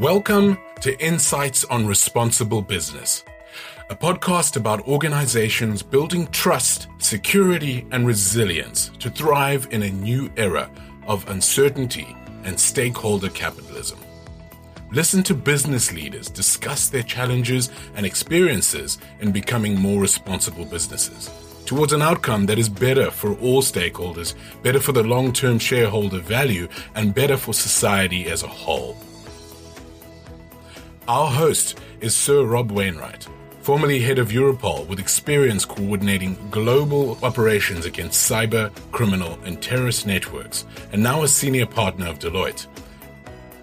Welcome to Insights on Responsible Business, a podcast about organizations building trust, security, and resilience to thrive in a new era of uncertainty and stakeholder capitalism. Listen to business leaders discuss their challenges and experiences in becoming more responsible businesses towards an outcome that is better for all stakeholders, better for the long term shareholder value, and better for society as a whole. Our host is Sir Rob Wainwright, formerly head of Europol with experience coordinating global operations against cyber, criminal, and terrorist networks, and now a senior partner of Deloitte.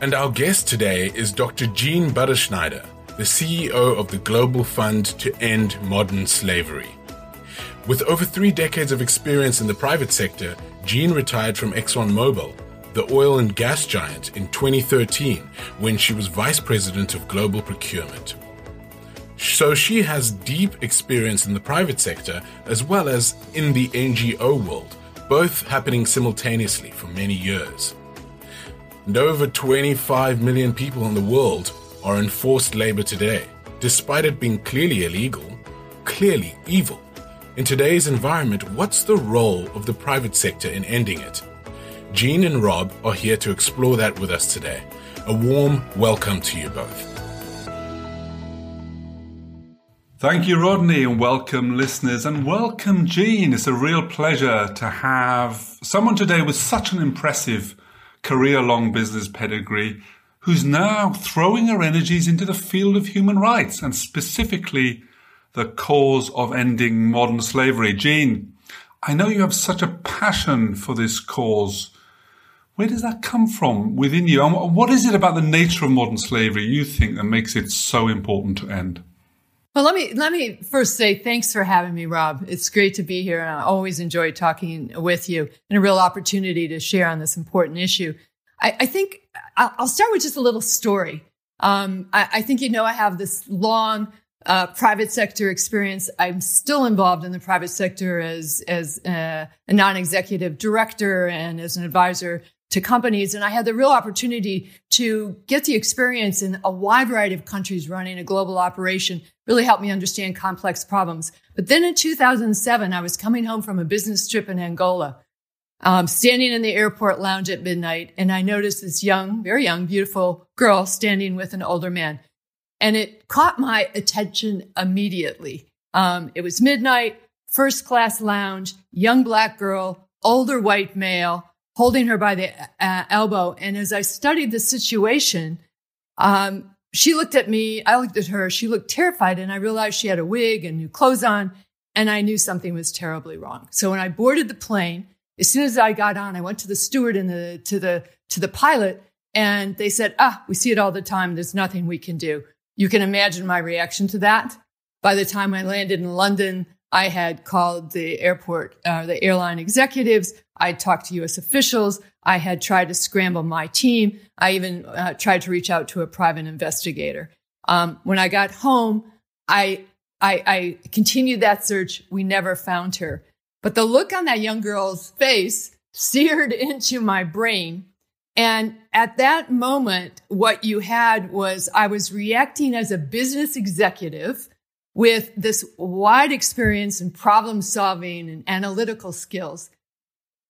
And our guest today is Dr. Jean Baderschneider, the CEO of the Global Fund to End Modern Slavery. With over three decades of experience in the private sector, Jean retired from ExxonMobil the oil and gas giant, in 2013 when she was vice president of global procurement. So she has deep experience in the private sector as well as in the NGO world, both happening simultaneously for many years. And over 25 million people in the world are in forced labor today, despite it being clearly illegal, clearly evil. In today's environment, what's the role of the private sector in ending it? Jean and Rob are here to explore that with us today. A warm welcome to you both. Thank you, Rodney, and welcome, listeners, and welcome, Jean. It's a real pleasure to have someone today with such an impressive career long business pedigree who's now throwing her energies into the field of human rights and specifically the cause of ending modern slavery. Jean, I know you have such a passion for this cause. Where does that come from within you? And what is it about the nature of modern slavery you think that makes it so important to end? Well, let me let me first say thanks for having me, Rob. It's great to be here, and I always enjoy talking with you, and a real opportunity to share on this important issue. I, I think I'll start with just a little story. Um, I, I, think you know I have this long uh, private sector experience. I'm still involved in the private sector as as uh, a non-executive director and as an advisor to companies. And I had the real opportunity to get the experience in a wide variety of countries running a global operation, really helped me understand complex problems. But then in 2007, I was coming home from a business trip in Angola, um, standing in the airport lounge at midnight, and I noticed this young, very young, beautiful girl standing with an older man. And it caught my attention immediately. Um, it was midnight, first class lounge, young black girl, older white male holding her by the uh, elbow. And as I studied the situation, um, she looked at me. I looked at her. She looked terrified. And I realized she had a wig and new clothes on. And I knew something was terribly wrong. So when I boarded the plane, as soon as I got on, I went to the steward and the, to the, to the pilot and they said, ah, we see it all the time. There's nothing we can do. You can imagine my reaction to that. By the time I landed in London, I had called the airport, uh, the airline executives. I talked to U.S. officials. I had tried to scramble my team. I even uh, tried to reach out to a private investigator. Um, when I got home, I, I, I continued that search. We never found her. But the look on that young girl's face seared into my brain. And at that moment, what you had was I was reacting as a business executive with this wide experience in problem solving and analytical skills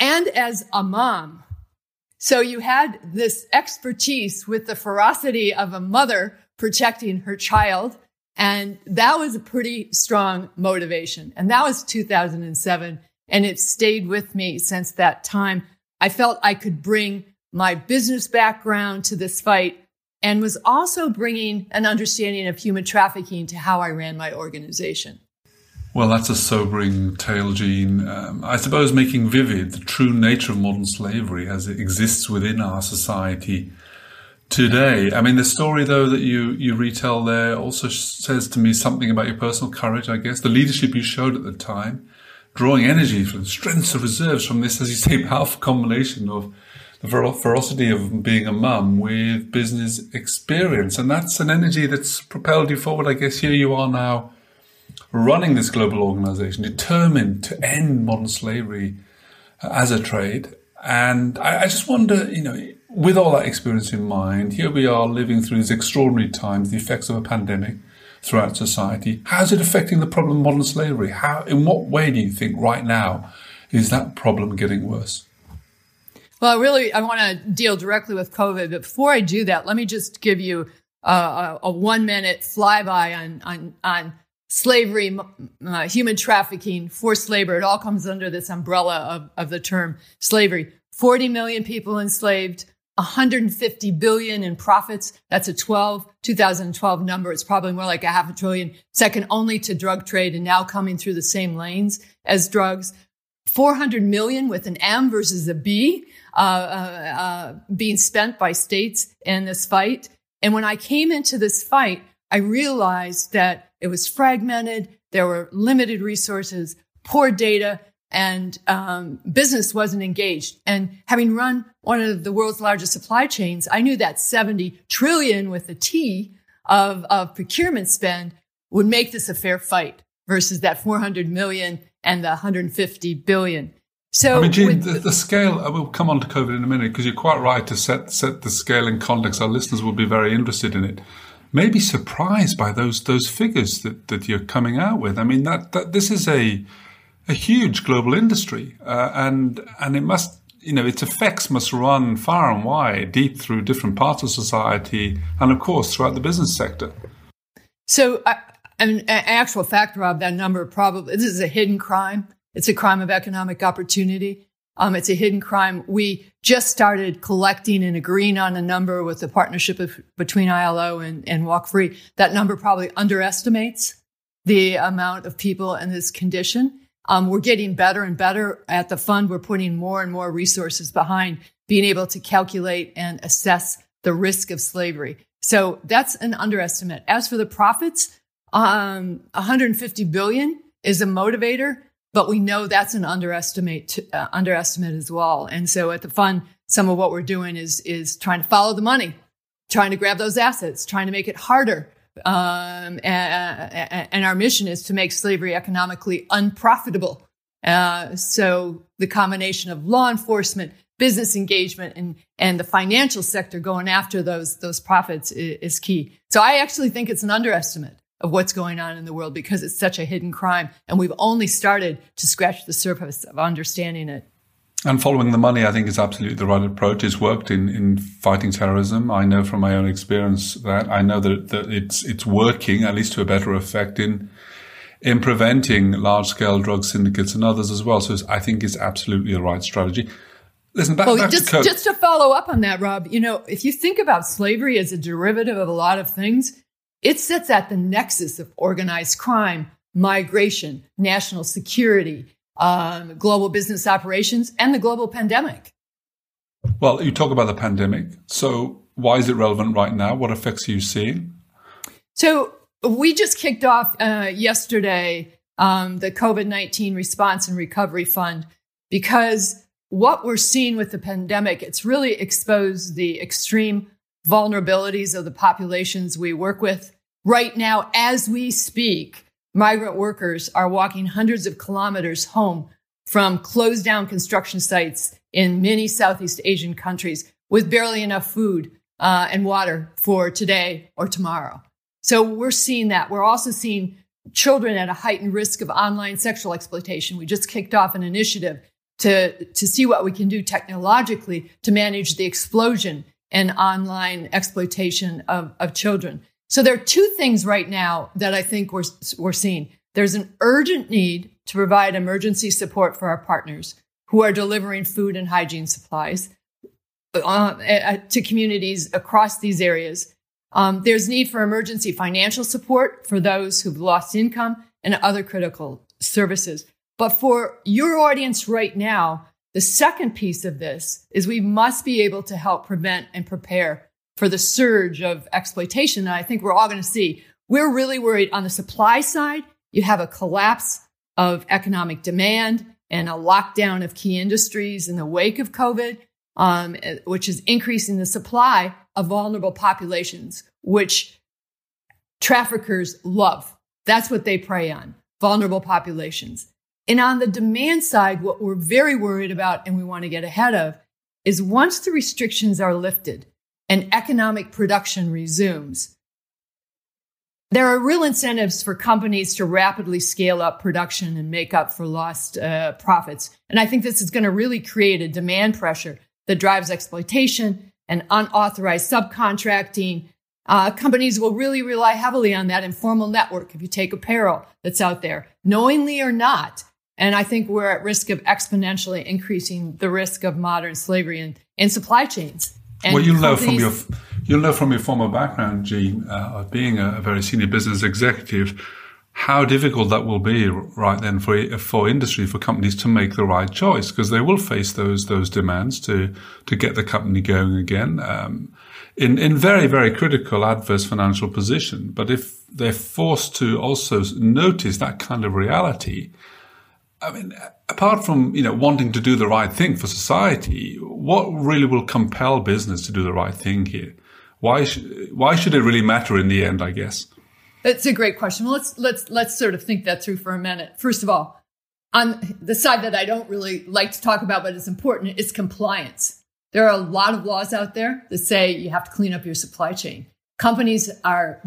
and as a mom. So you had this expertise with the ferocity of a mother protecting her child. And that was a pretty strong motivation. And that was 2007. And it stayed with me since that time. I felt I could bring my business background to this fight and was also bringing an understanding of human trafficking to how I ran my organization. Well, that's a sobering tale, Jean. Um, I suppose making vivid the true nature of modern slavery as it exists within our society today. I mean, the story, though, that you, you retell there also says to me something about your personal courage, I guess, the leadership you showed at the time, drawing energy from strengths of reserves from this, as you say, powerful combination of ferocity of being a mum with business experience. And that's an energy that's propelled you forward. I guess here you are now running this global organization, determined to end modern slavery uh, as a trade. And I, I just wonder, you know, with all that experience in mind, here we are living through these extraordinary times, the effects of a pandemic throughout society. How is it affecting the problem of modern slavery? How, in what way do you think right now is that problem getting worse? Well, I really, I want to deal directly with COVID. But before I do that, let me just give you a, a one minute flyby on, on, on slavery, uh, human trafficking, forced labor. It all comes under this umbrella of, of the term slavery. 40 million people enslaved, 150 billion in profits. That's a 12, 2012 number. It's probably more like a half a trillion, second only to drug trade and now coming through the same lanes as drugs. 400 million with an M versus a B, uh, uh, uh, being spent by states in this fight. And when I came into this fight, I realized that it was fragmented. There were limited resources, poor data, and um, business wasn't engaged. And having run one of the world's largest supply chains, I knew that 70 trillion with a T of, of procurement spend would make this a fair fight versus that 400 million and the 150 billion. So, I mean, the, the, scale, we'll come on to COVID in a minute because you're quite right to set, set the scale in context. Our listeners will be very interested in it. Maybe surprised by those, those figures that, that you're coming out with. I mean, that, that this is a, a huge global industry, uh, and and it must you know its effects must run far and wide, deep through different parts of society, and of course throughout the business sector. So, an actual fact, Rob, that number probably this is a hidden crime. It's a crime of economic opportunity. Um, it's a hidden crime. We just started collecting and agreeing on a number with the partnership of, between ILO and, and Walk Free. That number probably underestimates the amount of people in this condition. Um, we're getting better and better at the fund. We're putting more and more resources behind being able to calculate and assess the risk of slavery. So that's an underestimate. As for the profits, um, 150 billion is a motivator, but we know that's an underestimate, uh, underestimate as well. And so at the fund, some of what we're doing is, is trying to follow the money, trying to grab those assets, trying to make it harder um, and, and, our mission is to make slavery economically unprofitable. Uh, so the combination of law enforcement, business engagement, and and the financial sector going after those those profits is, is key. So I actually think it's an underestimate of what's going on in the world because it's such a hidden crime, and we've only started to scratch the surface of understanding it. And following the money, I think, is absolutely the right approach. It's worked in, in fighting terrorism. I know from my own experience that I know that, that it's it's working at least to a better effect in in preventing large scale drug syndicates and others as well. So I think it's absolutely the right strategy. Listen, back, well, back just, to just to follow up on that, Rob, you know, if you think about slavery as a derivative of a lot of things, it sits at the nexus of organized crime, migration, national security, um, global business operations, and the global pandemic. Well, you talk about the pandemic. So, why is it relevant right now? What effects are you seeing? So, we just kicked off uh, yesterday um, the COVID 19 Response and Recovery Fund because what we're seeing with the pandemic, it's really exposed the extreme vulnerabilities of the populations we work with. Right now, as we speak, migrant workers are walking hundreds of kilometers home from closed down construction sites in many Southeast Asian countries with barely enough food uh, and water for today or tomorrow. So we're seeing that. We're also seeing children at a heightened risk of online sexual exploitation. We just kicked off an initiative to, to see what we can do technologically to manage the explosion in online exploitation of, of children. So there are two things right now that I think we're, we're seeing. There's an urgent need to provide emergency support for our partners who are delivering food and hygiene supplies uh, to communities across these areas. Um, there's need for emergency financial support for those who've lost income and other critical services. But for your audience right now, the second piece of this is we must be able to help prevent and prepare for the surge of exploitation that I think we're all going to see. We're really worried on the supply side. You have a collapse of economic demand and a lockdown of key industries in the wake of COVID, um, which is increasing the supply of vulnerable populations, which traffickers love. That's what they prey on, vulnerable populations. And on the demand side, what we're very worried about and we want to get ahead of is once the restrictions are lifted and economic production resumes, there are real incentives for companies to rapidly scale up production and make up for lost uh, profits. And I think this is going to really create a demand pressure that drives exploitation and unauthorized subcontracting. Uh, companies will really rely heavily on that informal network if you take apparel that's out there, knowingly or not. And I think we're at risk of exponentially increasing the risk of modern slavery in, in supply chains. And well, you know from your you'll know from your former background, Jean, uh, of being a, a, very senior business executive, how difficult that will be right then for for industry for companies to make the right choice because they will face those those demands to to get the company going again. Um, in, in very, very critical adverse financial position. But if they're forced to also notice that kind of reality, I mean, apart from you know wanting to do the right thing for society, what really will compel business to do the right thing here? Why sh- why should it really matter in the end? I guess it's a great question. Well, let's let's let's sort of think that through for a minute. First of all, on the side that I don't really like to talk about, but it's important, is compliance. There are a lot of laws out there that say you have to clean up your supply chain. Companies are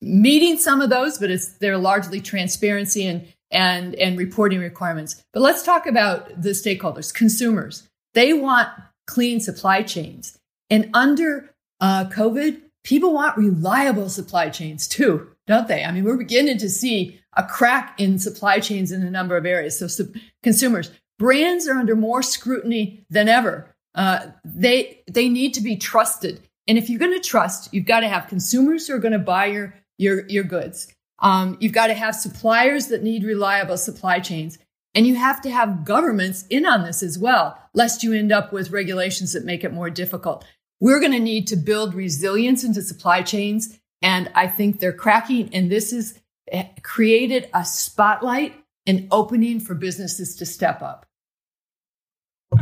meeting some of those, but it's they're largely transparency and and, and reporting requirements. But let's talk about the stakeholders, consumers. They want clean supply chains. And under uh, COVID, people want reliable supply chains too, don't they? I mean, we're beginning to see a crack in supply chains in a number of areas. So, consumers, brands are under more scrutiny than ever. Uh, they they need to be trusted, and if you're going to trust, you've got to have consumers who are going to buy your your your goods. Um, you've got to have suppliers that need reliable supply chains. And you have to have governments in on this as well, lest you end up with regulations that make it more difficult. We're going to need to build resilience into supply chains. And I think they're cracking. And this has eh, created a spotlight and opening for businesses to step up.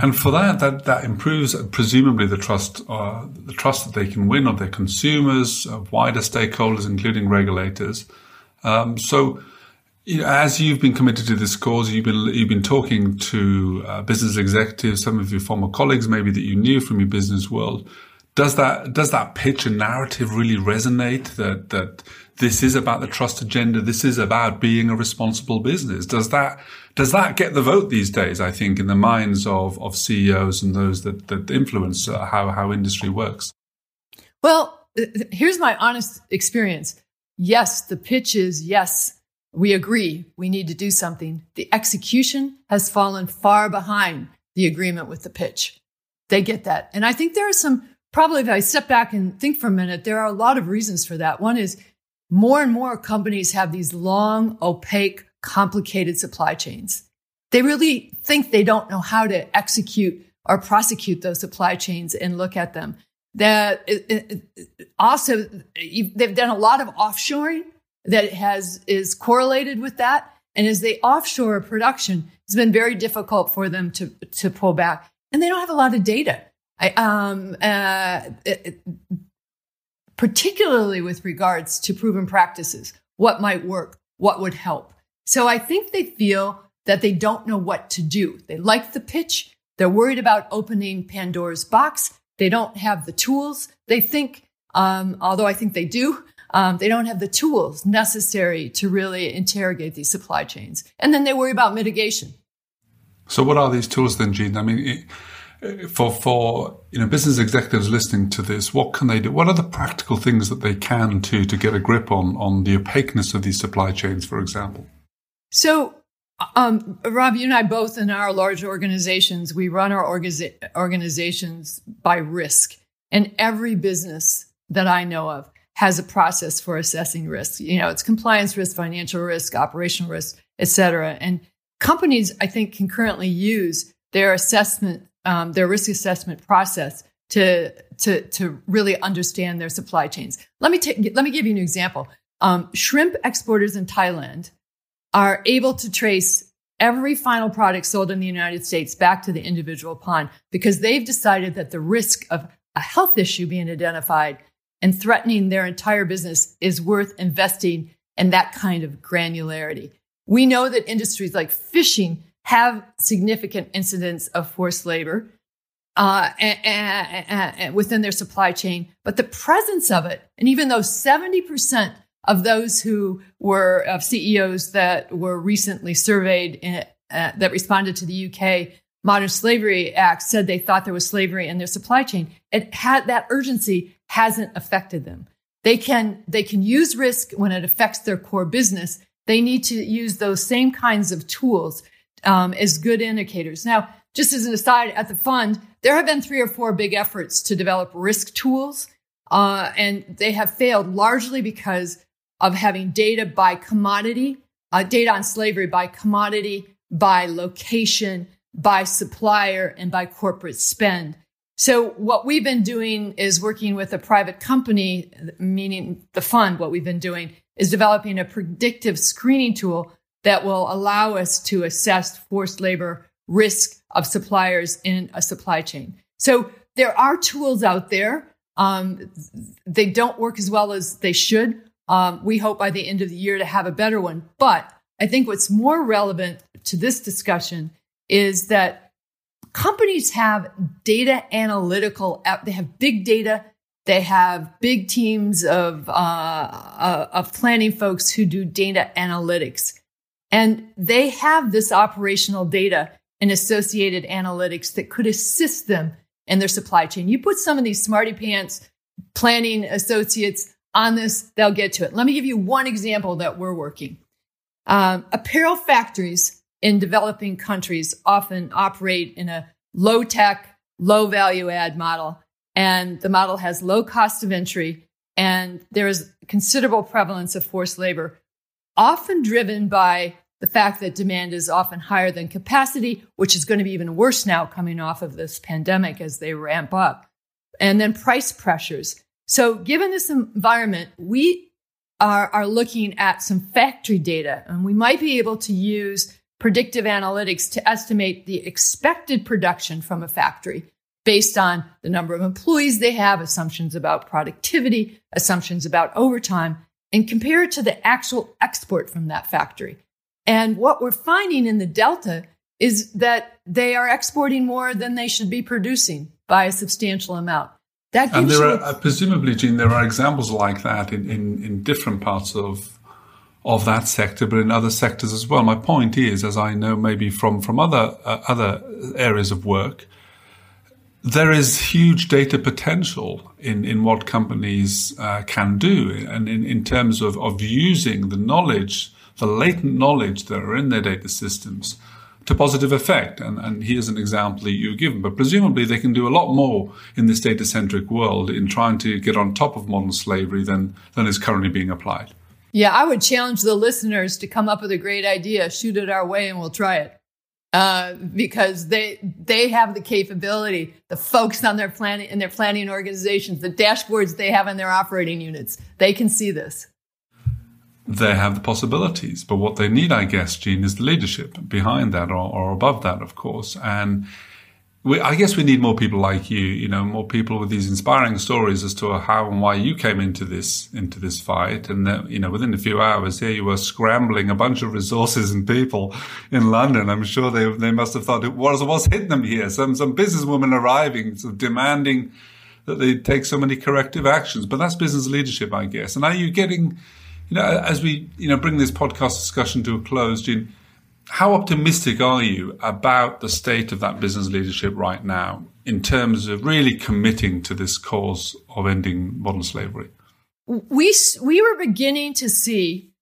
And for that, that, that improves presumably the trust, uh, the trust that they can win of their consumers, of wider stakeholders, including regulators. Um, so, you know, as you've been committed to this cause, you've been you've been talking to uh, business executives, some of your former colleagues, maybe that you knew from your business world. Does that does that pitch and narrative really resonate? That that this is about the trust agenda. This is about being a responsible business. Does that does that get the vote these days? I think in the minds of of CEOs and those that that influence uh, how how industry works. Well, here's my honest experience yes, the pitch is yes, we agree, we need to do something. The execution has fallen far behind the agreement with the pitch. They get that. And I think there are some, probably if I step back and think for a minute, there are a lot of reasons for that. One is more and more companies have these long, opaque, complicated supply chains. They really think they don't know how to execute or prosecute those supply chains and look at them that also they've done a lot of offshoring that has is correlated with that. And as they offshore production it's been very difficult for them to to pull back. And they don't have a lot of data. I, um, uh, it, particularly with regards to proven practices what might work what would help. So i think they feel that they don't know what to do. They like the pitch. They're worried about opening pandora's box they don't have the tools. They think, um, although I think they do, um, they don't have the tools necessary to really interrogate these supply chains. And then they worry about mitigation. So, what are these tools then, Jean? I mean, for for you know business executives listening to this, what can they do? What are the practical things that they can do to get a grip on on the opaqueness of these supply chains, for example? So um, Rob, you and I both in our large organizations, we run our organiza- organizations by risk. And every business that I know of has a process for assessing risk. You know, it's compliance risk, financial risk, operational risk, et cetera. And companies, I think, can currently use their assessment, um, their risk assessment process to, to, to really understand their supply chains. Let me take, let me give you an example. Um, shrimp exporters in Thailand are able to trace every final product sold in the United States back to the individual pond because they've decided that the risk of a health issue being identified and threatening their entire business is worth investing in that kind of granularity. We know that industries like fishing have significant incidents of forced labor. uh, and, and, and within their supply chain, but the presence of it. And even though 70% of those who were of CEOs that were recently surveyed in, uh, that responded to the UK Modern Slavery Act said they thought there was slavery in their supply chain, it had that urgency hasn't affected them. They can they can use risk when it affects their core business. They need to use those same kinds of tools um, as good indicators. Now, just as an aside, at the fund, there have been three or four big efforts to develop risk tools, uh, and they have failed largely because of having data by commodity, uh, data on slavery by commodity, by location, by supplier, and by corporate spend. So what we've been doing is working with a private company, meaning the fund. What we've been doing is developing a predictive screening tool that will allow us to assess forced labor risk of suppliers in a supply chain. So there are tools out there. Um, they don't work as well as they should. Um, we hope by the end of the year to have a better one. But I think what's more relevant to this discussion is that companies have data analytical, they have big data, they have big teams of, uh, uh, of planning folks who do data analytics. And they have this operational data and associated analytics that could assist them in their supply chain. You put some of these smarty pants planning associates on this, they'll get to it. Let me give you one example that we're working. Um, apparel factories in developing countries often operate in a low tech, low value add model. And the model has low cost of entry and there is considerable prevalence of forced labor, often driven by the fact that demand is often higher than capacity, which is going to be even worse now coming off of this pandemic as they ramp up. And then price pressures. So given this environment, we are, are looking at some factory data and we might be able to use predictive analytics to estimate the expected production from a factory based on the number of employees they have, assumptions about productivity, assumptions about overtime, and compare it to the actual export from that factory. And what we're finding in the Delta is that they are exporting more than they should be producing by a substantial amount. That and there are, uh, presumably, Jean, there are examples like that in, in, in different parts of of that sector, but in other sectors as well. My point is, as I know maybe from from other uh, other areas of work, there is huge data potential in, in what companies uh, can do, and in, in terms of, of using the knowledge the latent knowledge that are in their data systems to positive effect. And, and here's an example that you've given. But presumably they can do a lot more in this data centric world in trying to get on top of modern slavery than, than is currently being applied. Yeah, I would challenge the listeners to come up with a great idea, shoot it our way, and we'll try it. Uh, because they they have the capability, the folks on their planning in their planning organizations, the dashboards they have in their operating units, they can see this they have the possibilities. But what they need, I guess, Jean, is the leadership behind that or, or above that, of course. And we, I guess we need more people like you, you know, more people with these inspiring stories as to how and why you came into this, into this fight. And that, you know, within a few hours here, you were scrambling a bunch of resources and people in London. I'm sure they, they must have thought it was, what's hitting them here? Some, some businesswoman arriving, sort of demanding that they take so many corrective actions. But that's business leadership, I guess. And are you getting, you know, as we you know bring this podcast discussion to a close, Jean, how optimistic are you about the state of that business leadership right now in terms of really committing to this cause of ending modern slavery? We we were beginning to see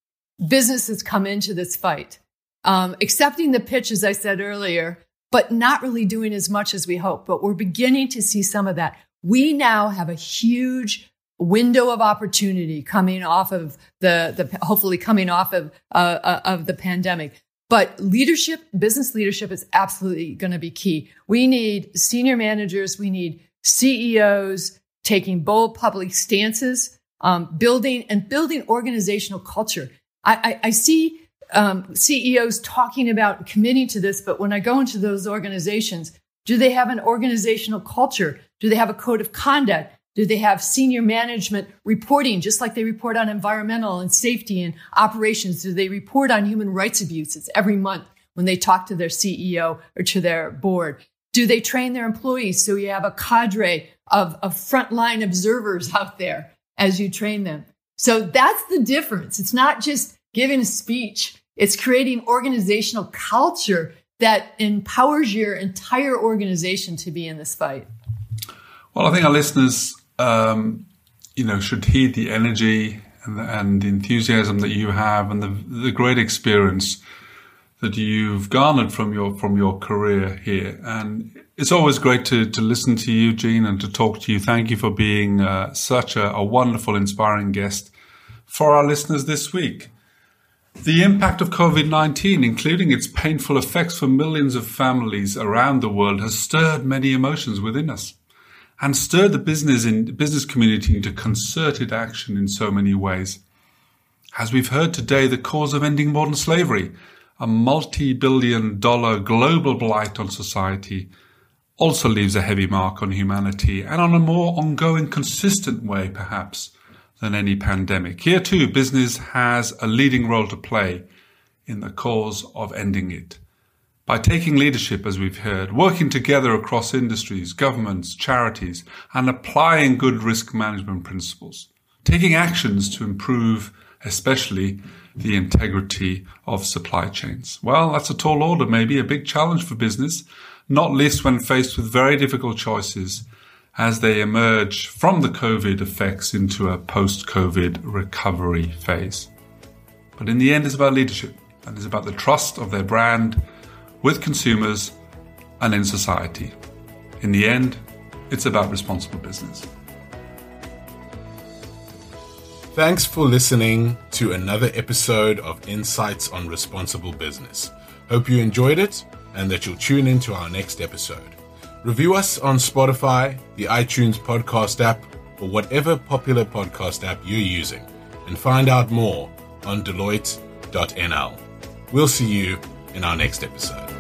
businesses come into this fight, um, accepting the pitch, as I said earlier, but not really doing as much as we hope. But we're beginning to see some of that. We now have a huge window of opportunity coming off of the, the hopefully coming off of, uh, uh, of the pandemic. But leadership, business leadership is absolutely going to be key. We need senior managers. We need CEOs taking bold public stances, um, building and building organizational culture. I, I, I see um, CEOs talking about committing to this, but when I go into those organizations, do they have an organizational culture? Do they have a code of conduct? Do they have senior management reporting, just like they report on environmental and safety and operations? Do they report on human rights abuses every month when they talk to their CEO or to their board? Do they train their employees so you have a cadre of, of frontline observers out there as you train them? So that's the difference. It's not just giving a speech. It's creating organizational culture that empowers your entire organization to be in this fight. Well, I think our listeners, um, you know, should heed the energy and the, and the enthusiasm that you have and the, the great experience that you've garnered from your from your career here. And it's always great to to listen to you, Jean, and to talk to you. Thank you for being uh, such a, a wonderful, inspiring guest for our listeners this week. The impact of COVID 19, including its painful effects for millions of families around the world, has stirred many emotions within us and stirred the business, in, business community into concerted action in so many ways. As we've heard today, the cause of ending modern slavery, a multi billion dollar global blight on society, also leaves a heavy mark on humanity and on a more ongoing, consistent way, perhaps than any pandemic. Here too, business has a leading role to play in the cause of ending it. By taking leadership, as we've heard, working together across industries, governments, charities, and applying good risk management principles, taking actions to improve, especially the integrity of supply chains. Well, that's a tall order, maybe a big challenge for business, not least when faced with very difficult choices as they emerge from the COVID effects into a post COVID recovery phase. But in the end, it's about leadership and it's about the trust of their brand with consumers and in society. In the end, it's about responsible business. Thanks for listening to another episode of Insights on Responsible Business. Hope you enjoyed it and that you'll tune in to our next episode. Review us on Spotify, the iTunes podcast app, or whatever popular podcast app you're using, and find out more on Deloitte.nl. We'll see you in our next episode.